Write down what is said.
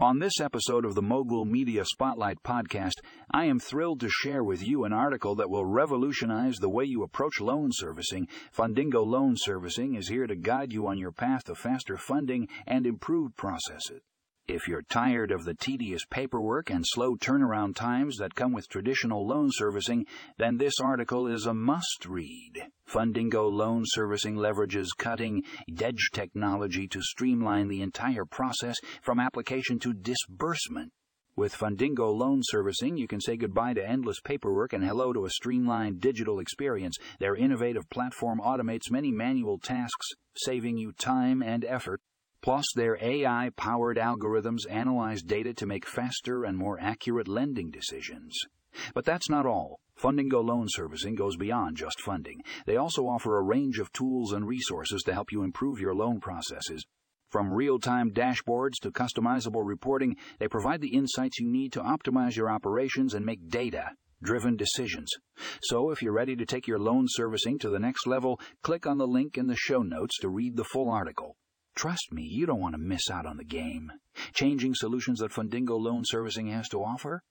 On this episode of the Mogul Media Spotlight podcast, I am thrilled to share with you an article that will revolutionize the way you approach loan servicing. Fundingo Loan Servicing is here to guide you on your path to faster funding and improved processes. If you're tired of the tedious paperwork and slow turnaround times that come with traditional loan servicing, then this article is a must read. Fundingo Loan Servicing leverages cutting edge technology to streamline the entire process from application to disbursement. With Fundingo Loan Servicing, you can say goodbye to endless paperwork and hello to a streamlined digital experience. Their innovative platform automates many manual tasks, saving you time and effort. Plus, their AI powered algorithms analyze data to make faster and more accurate lending decisions. But that's not all. Fundingo Loan Servicing goes beyond just funding. They also offer a range of tools and resources to help you improve your loan processes. From real time dashboards to customizable reporting, they provide the insights you need to optimize your operations and make data driven decisions. So, if you're ready to take your loan servicing to the next level, click on the link in the show notes to read the full article. Trust me, you don't want to miss out on the game. Changing solutions that Fundingo Loan Servicing has to offer?